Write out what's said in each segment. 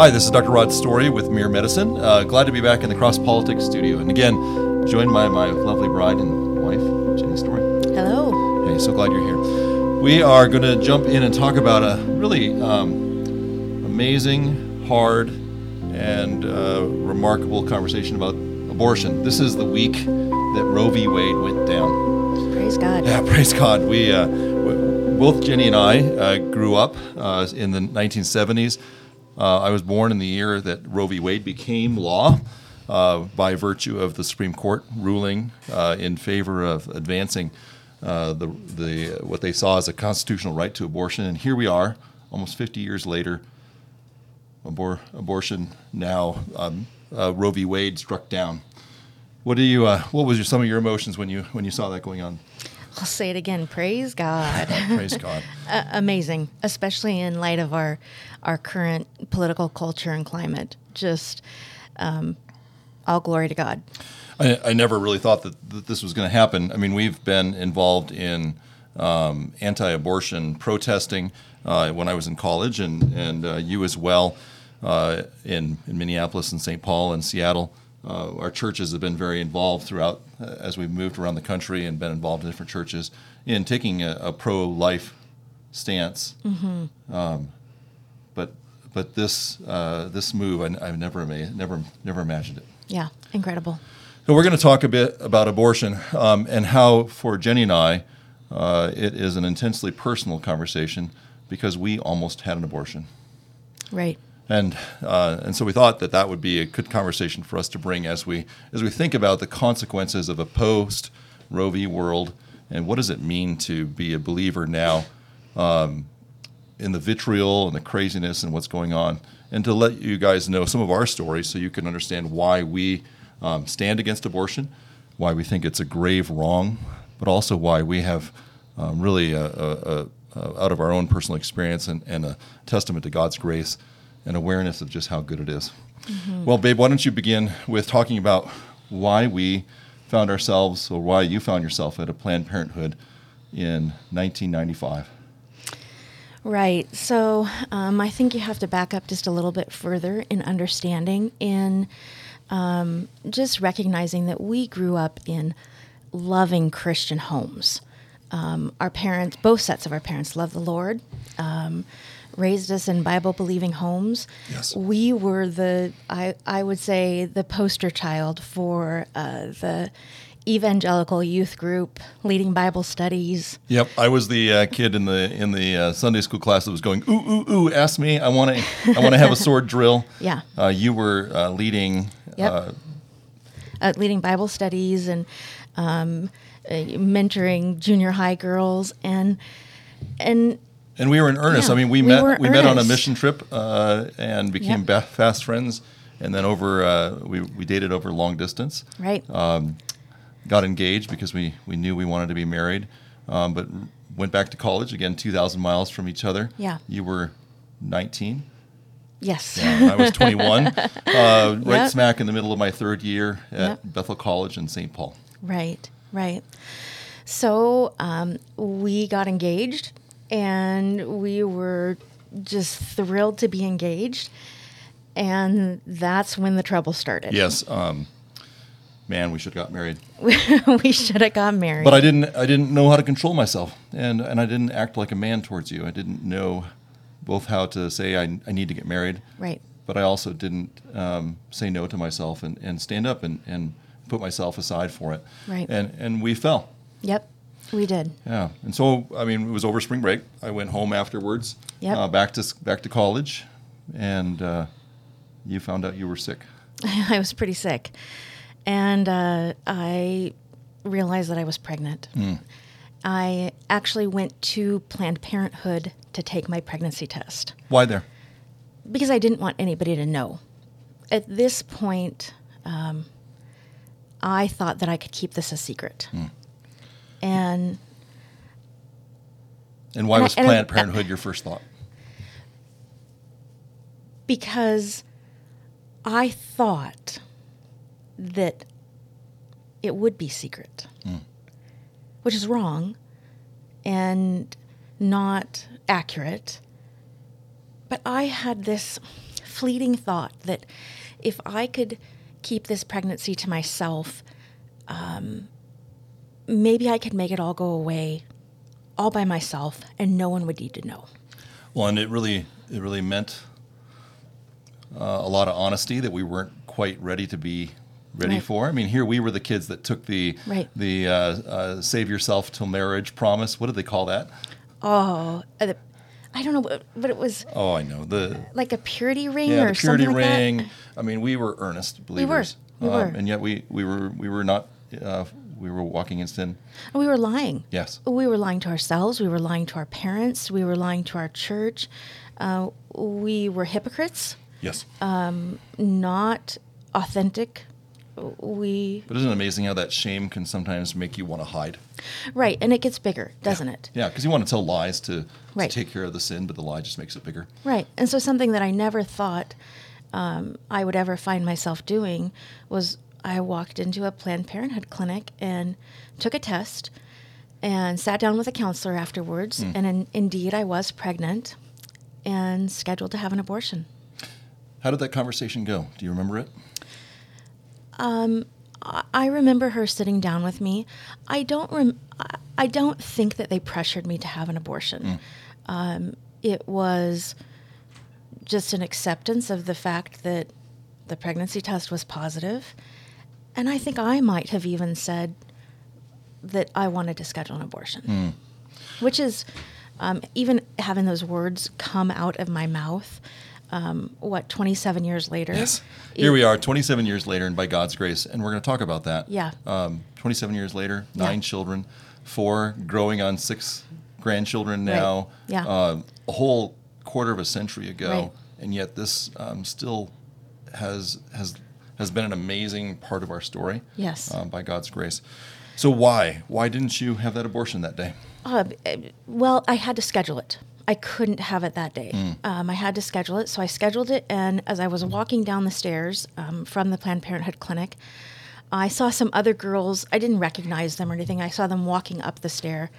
Hi, this is Dr. Rod Story with Mere Medicine. Uh, glad to be back in the Cross Politics studio. And again, joined by my lovely bride and wife, Jenny Story. Hello. Hey, so glad you're here. We are going to jump in and talk about a really um, amazing, hard, and uh, remarkable conversation about abortion. This is the week that Roe v. Wade went down. Praise God. Yeah, praise God. We uh, w- both Jenny and I uh, grew up uh, in the 1970s. Uh, I was born in the year that Roe v. Wade became law uh, by virtue of the Supreme Court ruling uh, in favor of advancing uh, the the what they saw as a constitutional right to abortion. And here we are, almost 50 years later. Abor- abortion now. Um, uh, Roe v. Wade struck down. What do you? Uh, what was your, some of your emotions when you when you saw that going on? I'll say it again. Praise God. Praise God. Uh, amazing, especially in light of our our current political culture and climate. Just um, all glory to God. I, I never really thought that, that this was going to happen. I mean, we've been involved in um, anti-abortion protesting uh, when I was in college, and and uh, you as well uh, in in Minneapolis and St. Paul and Seattle. Uh, our churches have been very involved throughout uh, as we've moved around the country and been involved in different churches in taking a, a pro-life stance. Um, but but this uh, this move, I, I've never ama- never never imagined it. Yeah, incredible. So we're going to talk a bit about abortion um, and how, for Jenny and I, uh, it is an intensely personal conversation because we almost had an abortion, Right. And uh, and so we thought that that would be a good conversation for us to bring as we as we think about the consequences of a post Roe v. world and what does it mean to be a believer now um, in the vitriol and the craziness and what's going on, and to let you guys know some of our stories so you can understand why we um, stand against abortion, why we think it's a grave wrong, but also why we have um, really a, a, a, out of our own personal experience and, and a testament to God's grace and awareness of just how good it is. Well, babe, why don't you begin with talking about why we found ourselves, or why you found yourself at a Planned Parenthood in 1995? Right. So um, I think you have to back up just a little bit further in understanding, in um, just recognizing that we grew up in loving Christian homes. Um, our parents, both sets of our parents, love the Lord, um, raised us in Bible believing homes. Yes. We were the, I, I would say, the poster child for uh, the evangelical youth group leading Bible studies. Yep, I was the uh, kid in the in the uh, Sunday school class that was going ooh ooh ooh. Ask me, I want to I want to have a sword drill. Yeah. uh, you were uh, leading. Yep. Uh, uh, leading Bible studies and um, uh, mentoring junior high girls and and and we were in earnest. Yeah, I mean, we, we met we met on a mission trip uh, and became Yep. fast friends. And then over uh, we we dated over long distance. right Got engaged because we we knew we wanted to be married, um, but went back to college again, two thousand miles from each other. Yeah. you were nineteen. yes I was 21, uh, right Yep. smack in the middle of my third year at Yep. Bethel College in St. Paul. right right so um, we got engaged and we were just thrilled to be engaged and that's when the trouble started Yes, um, man, we should have got married. we should have got married But I didn't. I didn't know how to control myself, and and I didn't act like a man towards you. I didn't know both how to say I, I need to get married, right but I also didn't um, say no to myself and, and stand up and, and put myself aside for it. Right. And and we fell. yep we did Yeah, and so I mean, it was over spring break. I went home afterwards, Yep. uh, back to back to college, and uh, you found out you were sick. I was pretty sick, and uh, I realized that I was pregnant. I actually went to Planned Parenthood to take my pregnancy test Why there? because I didn't want anybody to know. At this point, um, I thought that I could keep this a secret, and And why And I- was I- Planned Parenthood your first thought? because I thought that it would be secret, which is wrong and not accurate. But I had this fleeting thought that if I could keep this pregnancy to myself, um, maybe I could make it all go away all by myself and no one would need to know. Well, and it really it really meant uh, a lot of honesty that we weren't quite ready to be ready Right. for. I mean, here we were the kids that took the Right. the uh, uh, save yourself till marriage promise. What did they call that? Oh, uh, the- I don't know, but, but it was Oh, I know the like a purity ring yeah or purity something like ring. that. I mean, we were earnest were. believers. We um, were. and yet we we were we were not. Uh, we were walking in sin. We were lying. Yes. We were lying to ourselves. We were lying to our parents. We were lying to our church. Uh, we were hypocrites, Yes. not authentic. We but isn't it amazing how that shame can sometimes make you want to hide? right, and it gets bigger, doesn't it? Yeah, because you want to tell lies to, Right. to take care of the sin, but the lie just makes it bigger. Right. And so something that I never thought um, I would ever find myself doing was I walked into a Planned Parenthood clinic and took a test and sat down with a counselor afterwards. Hmm. And in, indeed, I was pregnant and scheduled to have an abortion. How did that conversation go? Do you remember it? Um, I- I remember her sitting down with me. I don't rem- I- I don't think that they pressured me to have an abortion. Hmm. Um, it was just an acceptance of the fact that the pregnancy test was positive, and I think I might have even said that I wanted to schedule an abortion, which is um, even having those words come out of my mouth. Um, what 27 years later? Yes, here we are, 27 years later, and by God's grace, and we're going to talk about that. Yeah. Um, 27 years later, Yeah. nine children, four growing on six grandchildren Right. now. Yeah. Um, a whole quarter of a century ago, Right. and yet this um, still has has has been an amazing part of our story. Yes. Um, by God's grace. So why why didn't you have that abortion that day? Uh, well, I had to schedule it. I couldn't have it that day. Hmm. Um, I had to schedule it, so I scheduled it. And as I was walking down the stairs um, from the Planned Parenthood clinic, I saw some other girls. I didn't recognize them or anything. I saw them walking up the stair,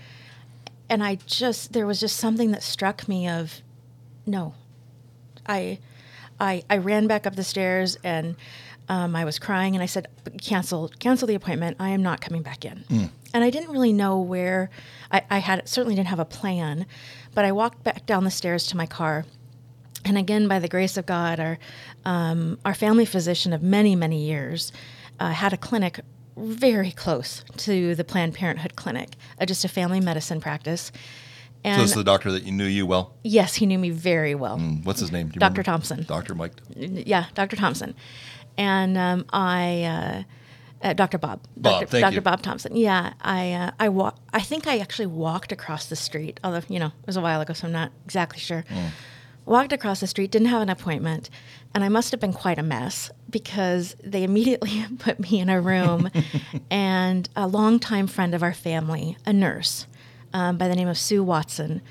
and I just there was just something that struck me of, no, I, I, I ran back up the stairs and um, I was crying and I said, cancel, cancel the appointment. I am not coming back in. And I didn't really know where I, I had certainly didn't have a plan, but I walked back down the stairs to my car. And again, by the grace of God, our um, our family physician of many many years uh, had a clinic very close to the Planned Parenthood clinic, uh, just a family medicine practice. And so it's the doctor that you knew you well. yes, he knew me very well. Mm, What's his name? Do you Dr. remember? Thompson. Dr. Mike. yeah, Dr. Thompson, and um, I, uh, uh, Dr. Bob, Bob, Dr. Dr. Bob Thompson. Yeah, I, uh, I wa- I think I actually walked across the street. Although you know it was a while ago, so I'm not exactly sure. Mm. Walked across the street, didn't have an appointment, and I must have been quite a mess because they immediately put me in a room, and a longtime friend of our family, a nurse um, by the name of Sue Watson,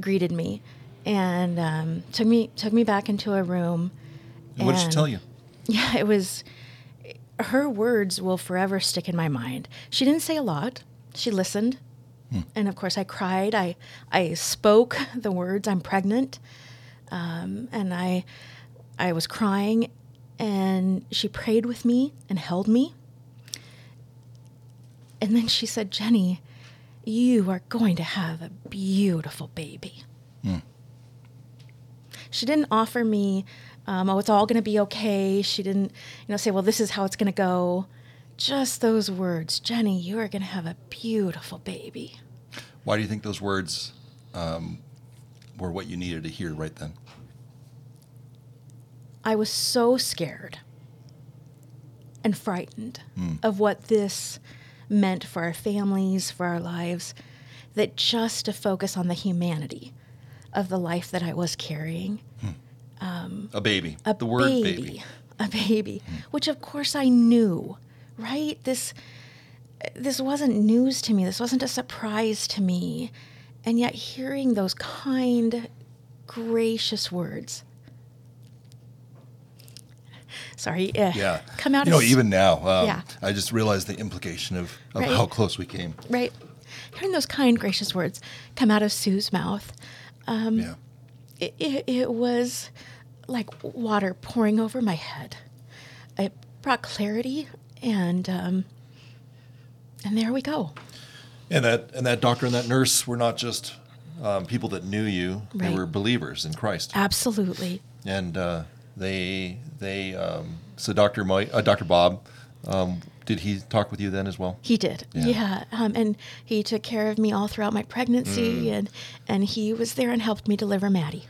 greeted me and um, took me took me back into a room. And what did she tell you? yeah, it was. Her words will forever stick in my mind. She didn't say a lot. She listened, and of course, I cried. I I spoke the words, "I'm pregnant," um, and I I was crying, and she prayed with me and held me. And then she said, "Jenny, you are going to have a beautiful baby." She didn't offer me, um, oh, it's all going to be okay. She didn't, you know, say, well, this is how it's going to go. Just those words, Jenny, you are going to have a beautiful baby. Why do you think those words um, were what you needed to hear right then? I was so scared and frightened of what this meant for our families, for our lives, that just to focus on the humanity of the life that I was carrying, A baby. a the word baby, baby. a baby, which of course I knew, right? This this wasn't news to me. This wasn't a surprise to me. And yet hearing those kind, gracious words. Sorry, uh, Yeah. come out You know, even now, um, Yeah. I just realized the implication of, of Right. how close we came. right? Hearing those kind, gracious words come out of Sue's mouth, yeah. It, it, it was like water pouring over my head. It brought clarity, and um, and there we go. And that and that doctor and that nurse were not just um, people that knew you; they were believers in Christ. Absolutely. And uh, they they um, so Doctor Mike, uh, Doctor Bob, um, did he talk with you then as well? He did, Yeah. yeah, um, and he took care of me all throughout my pregnancy, Mm. and and he was there and helped me deliver Maddie.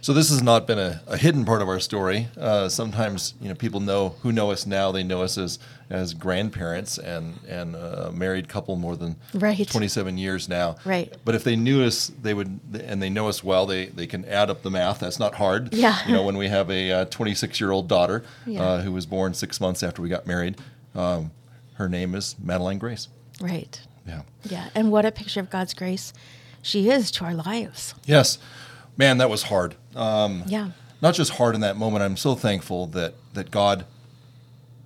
So this has not been a, a hidden part of our story. Uh, sometimes you know people know who know us now. They know us as as grandparents and and a married couple more than Right. 27 years now. Right. But if they knew us, they would and they know us well. They they can add up the math. That's not hard. Yeah. You know when we have a 26 year old daughter Yeah. uh, who was born six months after we got married. Um, her name is Madeline Grace. Right. Yeah. Yeah, and what a picture of God's grace she is to our lives. Yes, man, that was hard. Um, Yeah. not just hard in that moment. I'm so thankful that that God,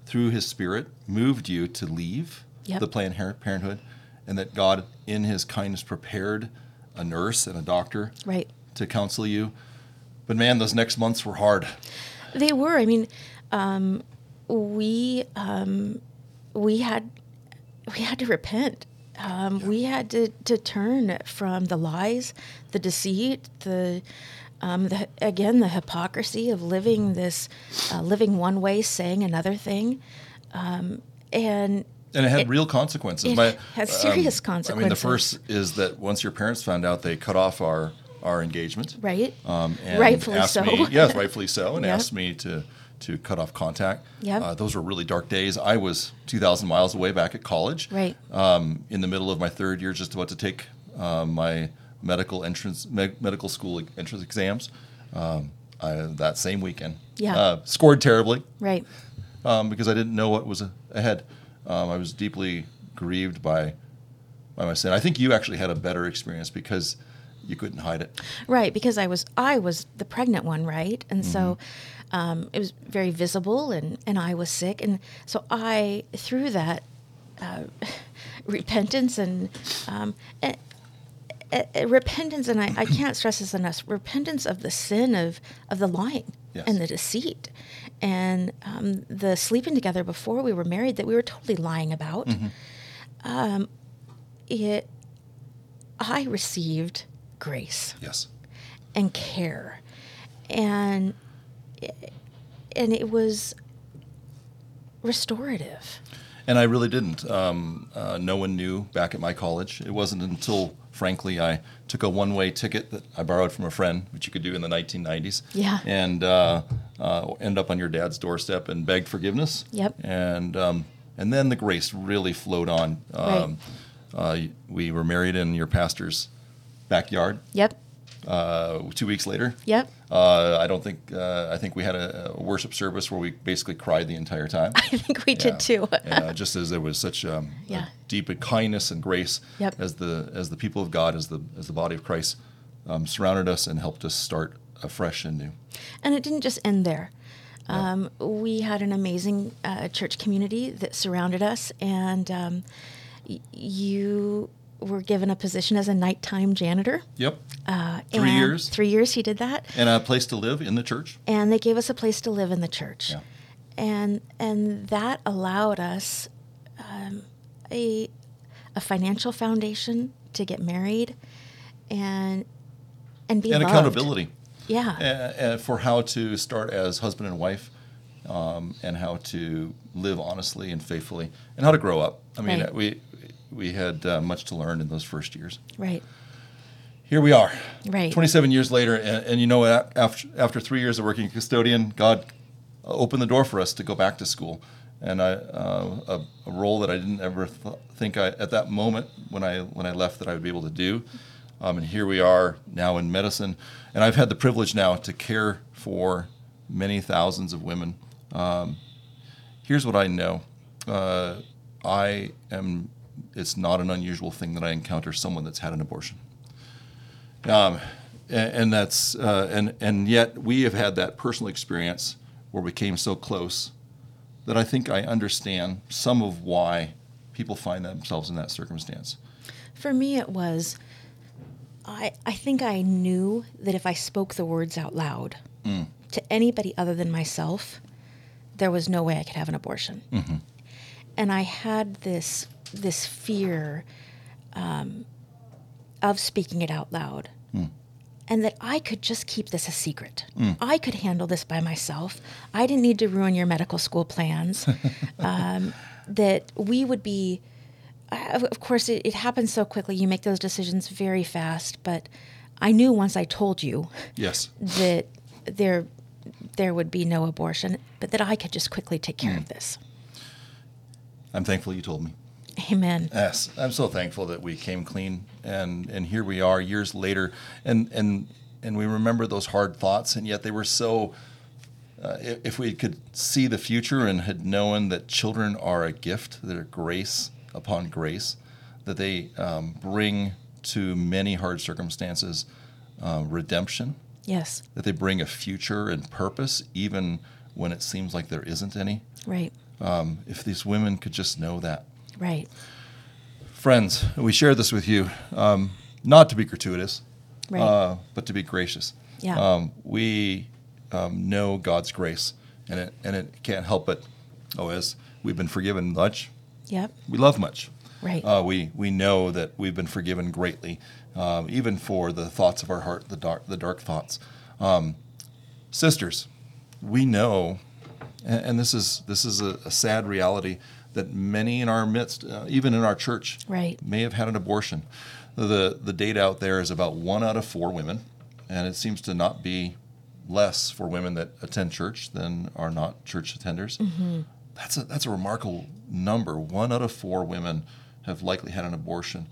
through His Spirit, moved you to leave Yep. the Planned Parenthood, and that God, in His kindness, prepared a nurse and a doctor Right. to counsel you. But man, those next months were hard. They were. I mean, um, we um, we had we had to repent. Um, We had to, to turn from the lies, the deceit, the um, the again the hypocrisy of living this uh, living one way, saying another thing, um, and And it had It- real consequences. it had serious consequences. I mean, the first is that once your parents found out, they cut off our our engagement. right, um, and Rightfully so. Me, yes, rightfully so, and Yep. asked me to to cut off contact. Yep. Uh, those were really dark days. I was 2,000 miles away back at college, Right. Um, in the middle of my third year, just about to take um, my medical entrance me- medical school entrance exams. Um, I, that same weekend, Yeah. uh, scored terribly right, um, because I didn't know what was a- ahead. Um, I was deeply grieved by by my sin. I think you actually had a better experience because you couldn't hide it. right. Because I was I was the pregnant one, right, and so um, it was very visible, and and I was sick, and so I through that uh, repentance and um, and, uh, repentance, and I, I can't stress this enough. Repentance of the sin of of the lying Yes. and the deceit, and um, the sleeping together before we were married that we were totally lying about. Um, it, I received grace Yes. and care, and and it was restorative. And I really didn't. Um, uh, no one knew back at my college. It wasn't until, frankly, I took a one way ticket that I borrowed from a friend, which you could do in the 1990s. Yeah. And uh, uh, end up on your dad's doorstep and beg forgiveness. Yep. And um, and then the grace really flowed on. Um, uh, we were married in your pastor's backyard. Yep. Uh, two weeks later, Yep. uh, I don't think uh, I think we had a, a worship service where we basically cried the entire time. I think we Yeah. did too. uh, just as there was such um, a Yeah. deep kindness and grace Yep. as the as the people of God, as the as the body of Christ, um, surrounded us and helped us start afresh and new. And it didn't just end there. Um, we had an amazing uh, church community that surrounded us, and um, y- you were given a position as a nighttime janitor. Yep. Uh, Three years. Three years he did that, And a place to live in the church. and they gave us a place to live in the church, Yeah. and and that allowed us um, a a financial foundation to get married, and and be and loved. accountability Yeah. uh, uh, for how to start as husband and wife, um, and how to live honestly and faithfully, and how to grow up. I mean, Right. we we had uh, much to learn in those first years. Right. Here we are, Right. 27 years later, and, and you know what? After after three years of working custodian, God opened the door for us to go back to school, and I uh, a, a role that I didn't ever th- think I at that moment when I when I left that I would be able to do. Um, and here we are now in medicine, and I've had the privilege now to care for many thousands of women. Um, here's what I know: uh, I am. It's not an unusual thing that I encounter someone that's had an abortion. Um, and, and that's uh, and and yet we have had that personal experience where we came so close that I think I understand some of why people find themselves in that circumstance. For me, it was, I, I think I knew that if I spoke the words out loud, to anybody other than myself, there was no way I could have an abortion. And I had this this fear um, of speaking it out loud. And that I could just keep this a secret. I could handle this by myself. I didn't need to ruin your medical school plans. um, that we would be, of course, it, it happens so quickly. You make those decisions very fast. But I knew once I told you Yes. that there there would be no abortion, but that I could just quickly take care of this. I'm thankful you told me. Amen. Yes, I'm so thankful that we came clean, and and here we are years later, and and and we remember those hard thoughts, and yet they were so. Uh, if, we could see the future and had known that children are a gift, that are grace upon grace, that they um, bring to many hard circumstances uh, redemption, Yes. that they bring a future and purpose, even when it seems like there isn't any. Right. Um, if these women could just know that. Right. Friends, we share this with you, um, not to be gratuitous, Right. uh, but to be gracious. Yeah. Um, we um, know God's grace, and it and it can't help but, oh, as we've been forgiven much, Yep. we love much. Right. Uh, we we know that we've been forgiven greatly, um, even for the thoughts of our heart, the dark the dark thoughts. Um, sisters, we know, and, and this is this is a, a sad reality that many in our midst, uh, even in our church, Right. may have had an abortion. The the data out there is about one out of four women, and it seems to not be less for women that attend church than are not church attenders. That's a that's a remarkable number. One out of four women have likely had an abortion.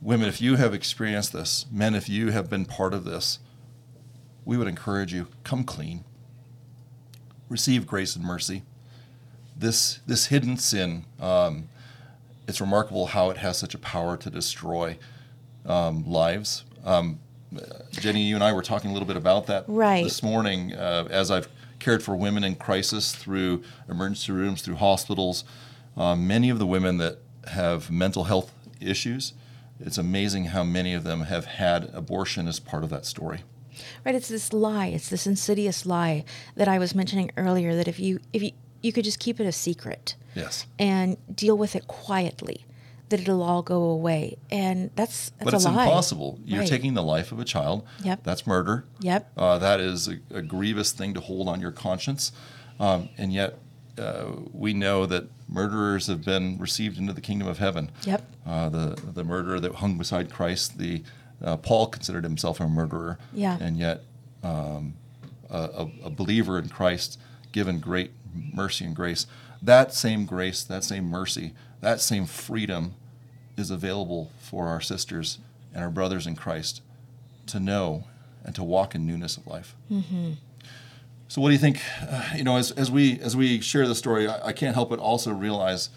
Women, if you have experienced this, men, if you have been part of this, we would encourage you come clean. Receive grace and mercy. This this hidden sin, um, it's remarkable how it has such a power to destroy um, lives. Um, Jenny, you and I were talking a little bit about that Right. this morning uh, as I've cared for women in crisis through emergency rooms, through hospitals. Uh, many of the women that have mental health issues, it's amazing how many of them have had abortion as part of that story. Right. It's this lie. It's this insidious lie that I was mentioning earlier. That if you if you you could just keep it a secret Yes. and deal with it quietly, that it'll all go away. And that's that's but it's a lie. impossible. You're Right. taking the life of a child. Yep. That's murder. Yep. Uh, that is a, a grievous thing to hold on your conscience. Um, and yet, uh, we know that murderers have been received into the kingdom of heaven. Yep. Uh, the, the murderer that hung beside Christ, the uh, Paul considered himself a murderer. Yeah. And yet, um, a, a believer in Christ, given great mercy and grace, that same grace, that same mercy, that same freedom is available for our sisters and our brothers in Christ to know and to walk in newness of life. So, what do you think? Uh, you know, as, as we as we share the story, I, I can't help but also realize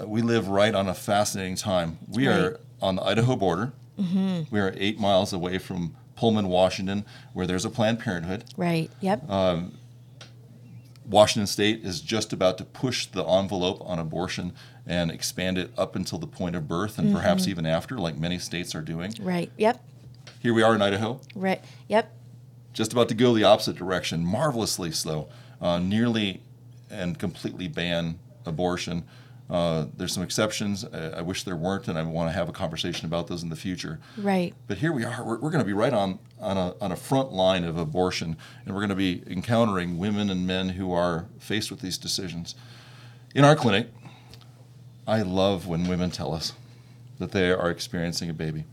uh, we live right on a fascinating time. We Right. are on the Idaho border. We are eight miles away from Pullman, Washington, where there's a Planned Parenthood. Right. Yep. Uh, Washington State is just about to push the envelope on abortion and expand it up until the point of birth and perhaps even after, like many states are doing. right. Yep. Here we are in Idaho, Right. Yep. just about to go the opposite direction, marvelously slow, uh, nearly and completely ban abortion. Uh, there's some exceptions. I, I wish there weren't, and I want to have a conversation about those in the future. Right. But here we are. We're, we're going to be right on, on, a, on a front line of abortion, and we're going to be encountering women and men who are faced with these decisions. In our clinic, I love when women tell us that they are experiencing a baby.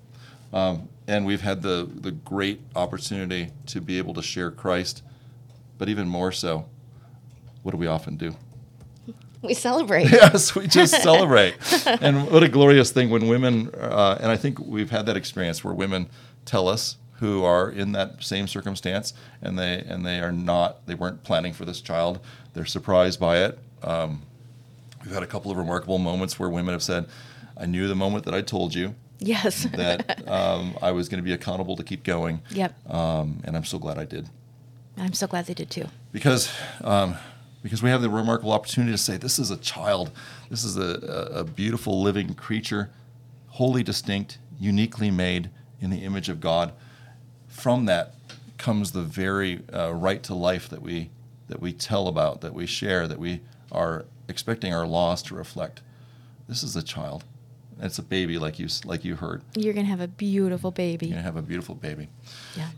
Um, and we've had the, the great opportunity to be able to share Christ, but even more so, what do we often do? We celebrate. yes, we just celebrate. and what a glorious thing when women, uh, and I think we've had that experience where women tell us who are in that same circumstance, and they and they are not, they weren't planning for this child. They're surprised by it. Um, we've had a couple of remarkable moments where women have said, "I knew the moment that I told you Yes. that um, I was going to be accountable to keep going, yep. um, and I'm so glad I did." I'm so glad they did too. because um, because we have the remarkable opportunity to say this is a child, this is a, a, beautiful living creature, wholly distinct, uniquely made in the image of God. From that comes the very uh, right to life that we that we tell about, that we share, that we are expecting our laws to reflect. This is a child. It's a baby, like you like you heard. You're gonna have a beautiful baby. You're gonna have a beautiful baby. Yeah.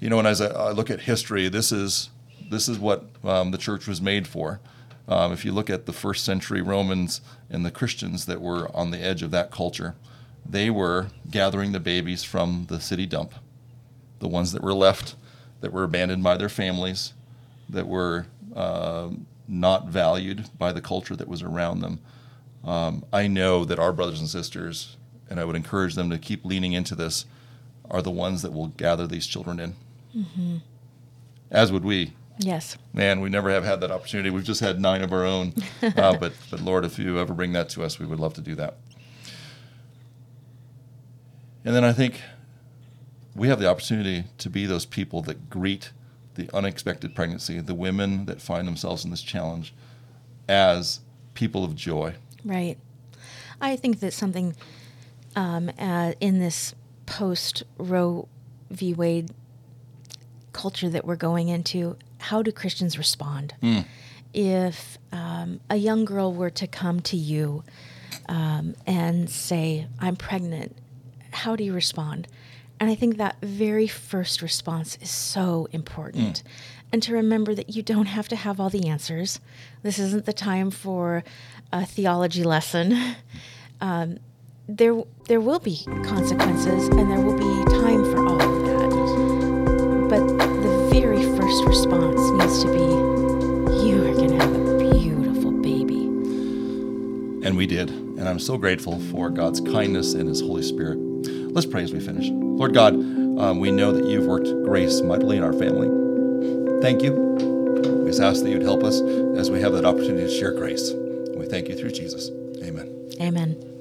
You know, and as I, I look at history, this is this is what um, the church was made for. Um, if you look at the first century Romans and the Christians that were on the edge of that culture, they were gathering the babies from the city dump, the ones that were left, that were abandoned by their families, that were uh, not valued by the culture that was around them. Um, I know that our brothers and sisters, and I would encourage them to keep leaning into this, are the ones that will gather these children in. Mm-hmm. As would we. Yes. Man, we never have had that opportunity. We've just had nine of our own. uh, but, but Lord, if you ever bring that to us, we would love to do that. And then I think we have the opportunity to be those people that greet the unexpected pregnancy, the women that find themselves in this challenge as people of joy. Right. I think that something um, uh, in this post Roe v. Wade culture that we're going into, how do Christians respond? Mm. If um, a young girl were to come to you um, and say, I'm pregnant, how do you respond? And I think that very first response is so important. Mm. And to remember that you don't have to have all the answers. This isn't the time for a theology lesson. Um, there, there will be consequences and there will be first response needs to be you are going to have a beautiful baby. And we did. And I'm so grateful for God's kindness and His Holy Spirit. Let's pray as we finish. Lord God, um, we know that you've worked grace mightily in our family. Thank you. We just ask that you'd help us as we have that opportunity to share grace. We thank you through Jesus. Amen. Amen.